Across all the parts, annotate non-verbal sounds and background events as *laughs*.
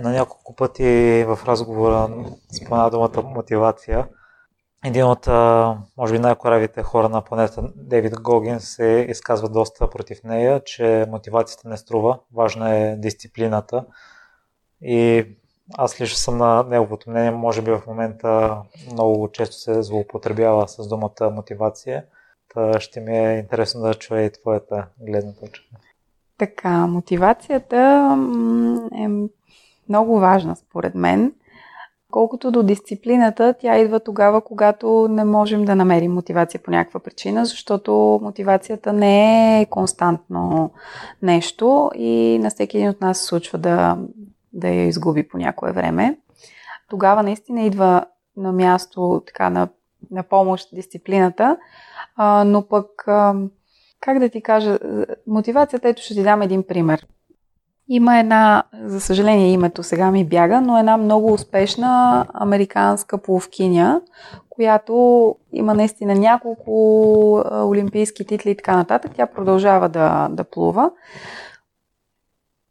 На няколко пъти в разговора спомена думата мотивация. Един от, може би, най-коравите хора на планета, Дейвид Гогин, се изказва доста против нея, че мотивацията не струва, важна е дисциплината. И аз лично съм на неговото мнение, може би в момента много често се злоупотребява с думата мотивация. Та ще ми е интересно да чуя и твоята гледна точка. Така, мотивацията е много важна според мен. Колкото до дисциплината, тя идва тогава, когато не можем да намерим мотивация по някаква причина, защото мотивацията не е константно нещо и на всеки един от нас се случва да, да я изгуби по някое време. Тогава наистина идва на място така на, на помощ дисциплината, а, но пък, а, как да ти кажа, мотивацията, ето ще ти дам един пример. Има една, за съжаление името сега ми бяга, но една много успешна американска пловкиня, която има наистина няколко олимпийски титли и така нататък. Тя продължава да, да плува.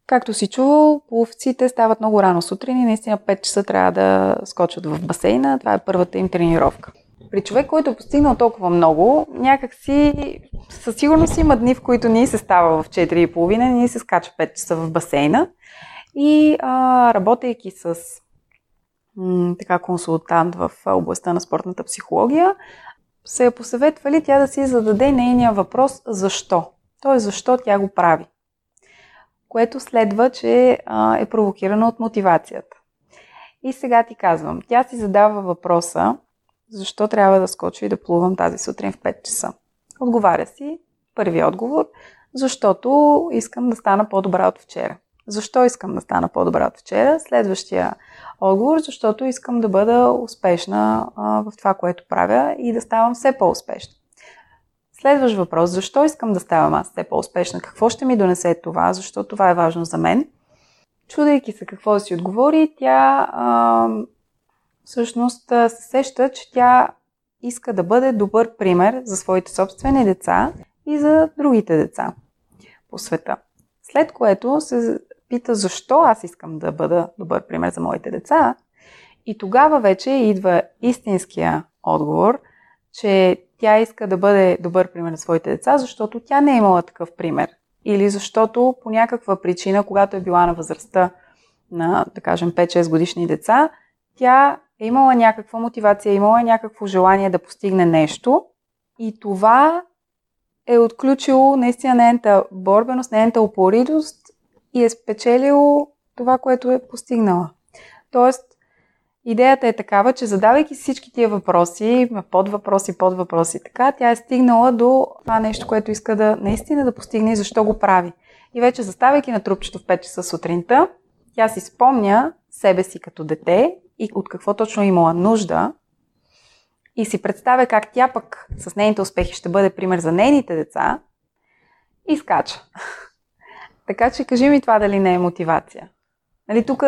Както си чувал, пловците стават много рано сутрин и наистина 5 часа трябва да скочат в басейна. Това е първата им тренировка. При човек, който е постигнал толкова много, някак си със сигурност има дни, в които ние се става в 4.30, ние се скача 5 часа в басейна и а, работейки с м, така консултант в областта на спортната психология, се е посъветвали тя да си зададе нейния въпрос защо. Т.е. защо тя го прави. Което следва, че а, е провокирано от мотивацията. И сега ти казвам, тя си задава въпроса защо трябва да скоча и да плувам тази сутрин в 5 часа. Отговаря си първи отговор, защото искам да стана по-добра от вчера. Защо искам да стана по-добра от вчера? Следващия отговор, защото искам да бъда успешна а, в това, което правя и да ставам все по-успешна. Следващ въпрос, защо искам да ставам аз все по-успешна? Какво ще ми донесе това? Защо това е важно за мен? Чудейки се какво да си отговори, тя а, всъщност се сеща, че тя иска да бъде добър пример за своите собствени деца и за другите деца по света. След което се пита защо аз искам да бъда добър пример за моите деца. И тогава вече идва истинския отговор, че тя иска да бъде добър пример на своите деца, защото тя не е имала такъв пример. Или защото по някаква причина, когато е била на възрастта на, да кажем, 5-6 годишни деца, тя е имала някаква мотивация, е имала някакво желание да постигне нещо и това е отключило наистина нейната борбеност, нейната упоритост и е спечелило това, което е постигнала. Тоест, идеята е такава, че задавайки всички тия въпроси, под въпроси, под въпроси, така, тя е стигнала до това нещо, което иска да наистина да постигне и защо го прави. И вече заставайки на трупчето в 5 часа сутринта, тя си спомня себе си като дете и от какво точно е имала нужда и си представя как тя пък с нейните успехи ще бъде пример за нейните деца и скача. *laughs* така че кажи ми това дали не е мотивация. Нали, тук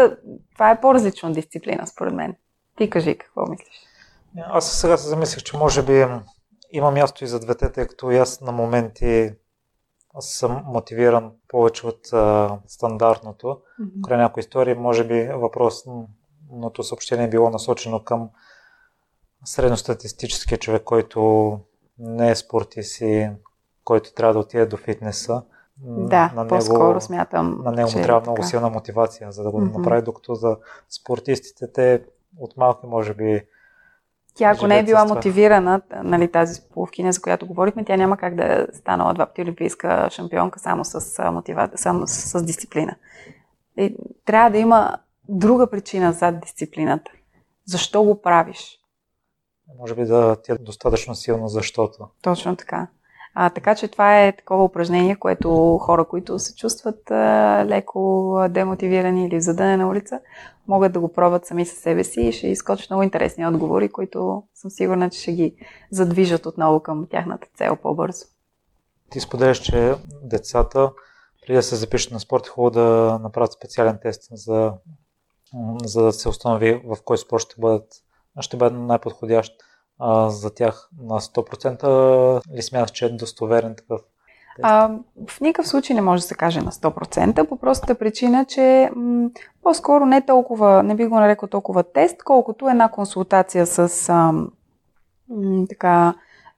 това е по-различна дисциплина, според мен. Ти кажи какво мислиш. Аз сега се замислих, че може би има място и за двете, тъй като и аз на моменти аз съм мотивиран повече от а, стандартното. Mm-hmm. Край някои истории, може би въпрос ното съобщение е било насочено към средностатистическия човек, който не е спортист и който трябва да отиде до фитнеса. Да, на него, по-скоро смятам. На него му трябва много силна мотивация, за да го mm-hmm. направи, докато за спортистите те от малки може би. Тя, ако не е била мотивирана, нали, тази половкиня, за която говорихме, тя няма как да е станала два пъти олимпийска шампионка само с, мотива... само с, с дисциплина. И трябва да има друга причина зад дисциплината. Защо го правиш? Може би да ти е достатъчно силно защото. Точно така. А, така че това е такова упражнение, което хора, които се чувстват а, леко демотивирани или задъне на улица, могат да го пробват сами със себе си и ще изкочат много интересни отговори, които съм сигурна, че ще ги задвижат отново към тяхната цел по-бързо. Ти споделяш, че децата, преди да се запишат на спорт, е хубаво да направят специален тест за за да се установи в кой спорт ще бъдат ще бъде най-подходящ а, за тях на 100% ли смяташ, че е достоверен такъв? А, в никакъв случай не може да се каже на 100%, по простата причина, че м- по-скоро не толкова, не би го нарекал толкова тест, колкото една консултация с а, м- така,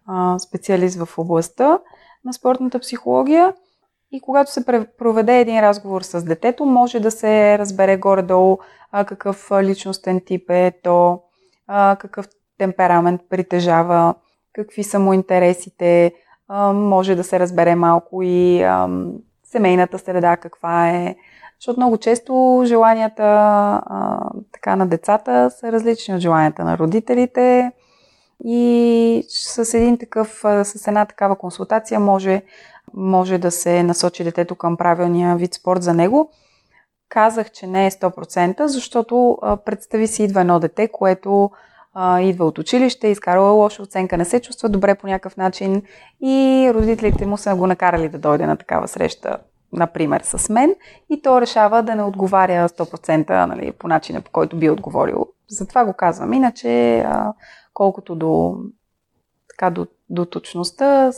а, специалист в областта на спортната психология. И когато се проведе един разговор с детето, може да се разбере горе-долу какъв личностен тип е то, какъв темперамент притежава, какви са му интересите, може да се разбере малко и семейната среда каква е. Защото много често желанията а, така на децата са различни от желанията на родителите. И с, един такъв, с една такава консултация може, може да се насочи детето към правилния вид спорт за него. Казах, че не е 100%, защото представи си идва едно дете, което а, идва от училище, изкарала лоша оценка, не се чувства добре по някакъв начин и родителите му са го накарали да дойде на такава среща, например, с мен и то решава да не отговаря 100% нали, по начина, по който би отговорил. Затова го казвам. Иначе, а, колкото до, така, до, до точността,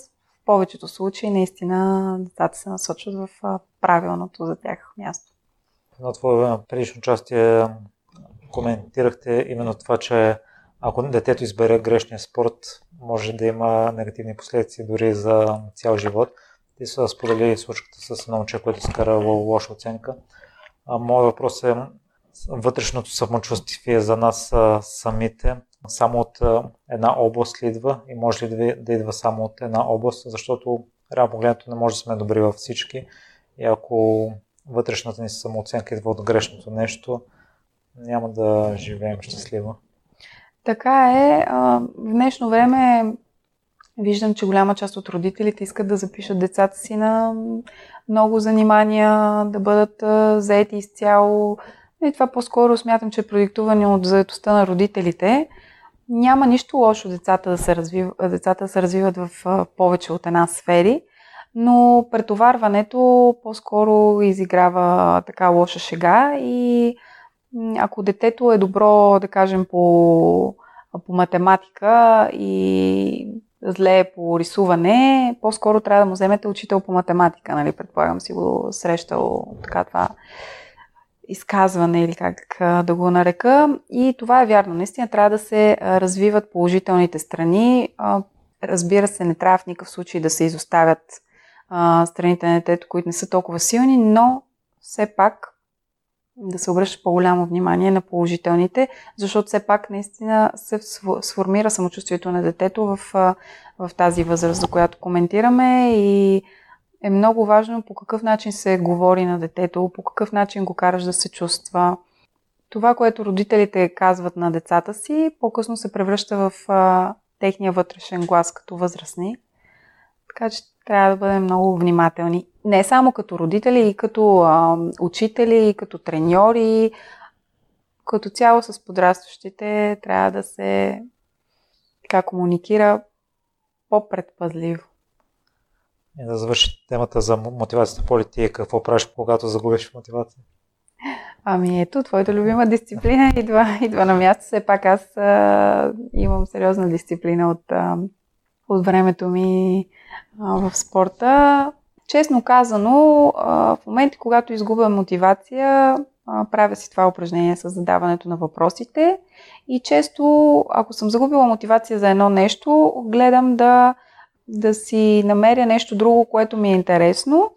повечето случаи наистина децата се насочват в правилното за тях място. На твое предишно участие коментирахте именно това, че ако детето избере грешния спорт, може да има негативни последици дори за цял живот. Ти са сподели случката с едно момче, което скарало лоша оценка. А, моят въпрос е вътрешното самочувствие за нас самите. Само от една област ли идва и може ли да идва само от една област, защото реално погледнато не може да сме добри във всички. И ако вътрешната ни самооценка идва от грешното нещо, няма да живеем щастливо. Така е. В днешно време виждам, че голяма част от родителите искат да запишат децата си на много занимания, да бъдат заети изцяло. И това по-скоро смятам, че е продиктувано от заетостта на родителите. Няма нищо лошо децата да се, развив... децата да се развиват в повече от една сфери, но претоварването по-скоро изиграва така лоша шега и ако детето е добро, да кажем, по, по математика и зле по рисуване, по-скоро трябва да му вземете учител по математика, нали? Предполагам си го срещал така това изказване или как да го нарека. И това е вярно. Наистина трябва да се развиват положителните страни. Разбира се, не трябва в никакъв случай да се изоставят страните на детето, които не са толкова силни, но все пак да се обръща по-голямо внимание на положителните, защото все пак наистина се сформира самочувствието на детето в, в тази възраст, за която коментираме и е много важно по какъв начин се говори на детето, по какъв начин го караш да се чувства. Това, което родителите казват на децата си, по-късно се превръща в а, техния вътрешен глас като възрастни. Така че трябва да бъдем много внимателни. Не само като родители, и като а, учители, и като треньори. Като цяло с подрастващите трябва да се така комуникира по-предпазливо. И да завърши темата за мотивацията по ти, какво правиш, когато загубиш мотивация? Ами ето, твоята любима дисциплина *laughs* идва, идва на място. Все пак аз а, имам сериозна дисциплина от, а, от времето ми в спорта. Честно казано, в моменти, когато изгубя мотивация, правя си това упражнение с задаването на въпросите и често, ако съм загубила мотивация за едно нещо, гледам да, да си намеря нещо друго, което ми е интересно,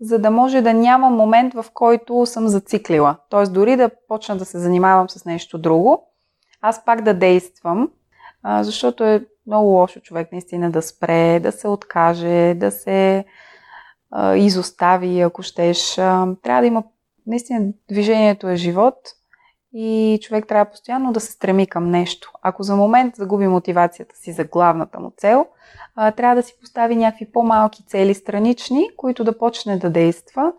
за да може да няма момент, в който съм зациклила. Тоест, дори да почна да се занимавам с нещо друго, аз пак да действам, защото е много лошо човек наистина да спре, да се откаже, да се изостави, ако щеш. Трябва да има, наистина, движението е живот и човек трябва постоянно да се стреми към нещо. Ако за момент загуби мотивацията си за главната му цел, трябва да си постави някакви по-малки цели странични, които да почне да действа,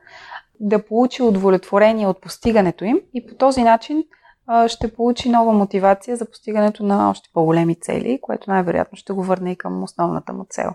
да получи удовлетворение от постигането им и по този начин ще получи нова мотивация за постигането на още по-големи цели, което най-вероятно ще го върне и към основната му цел.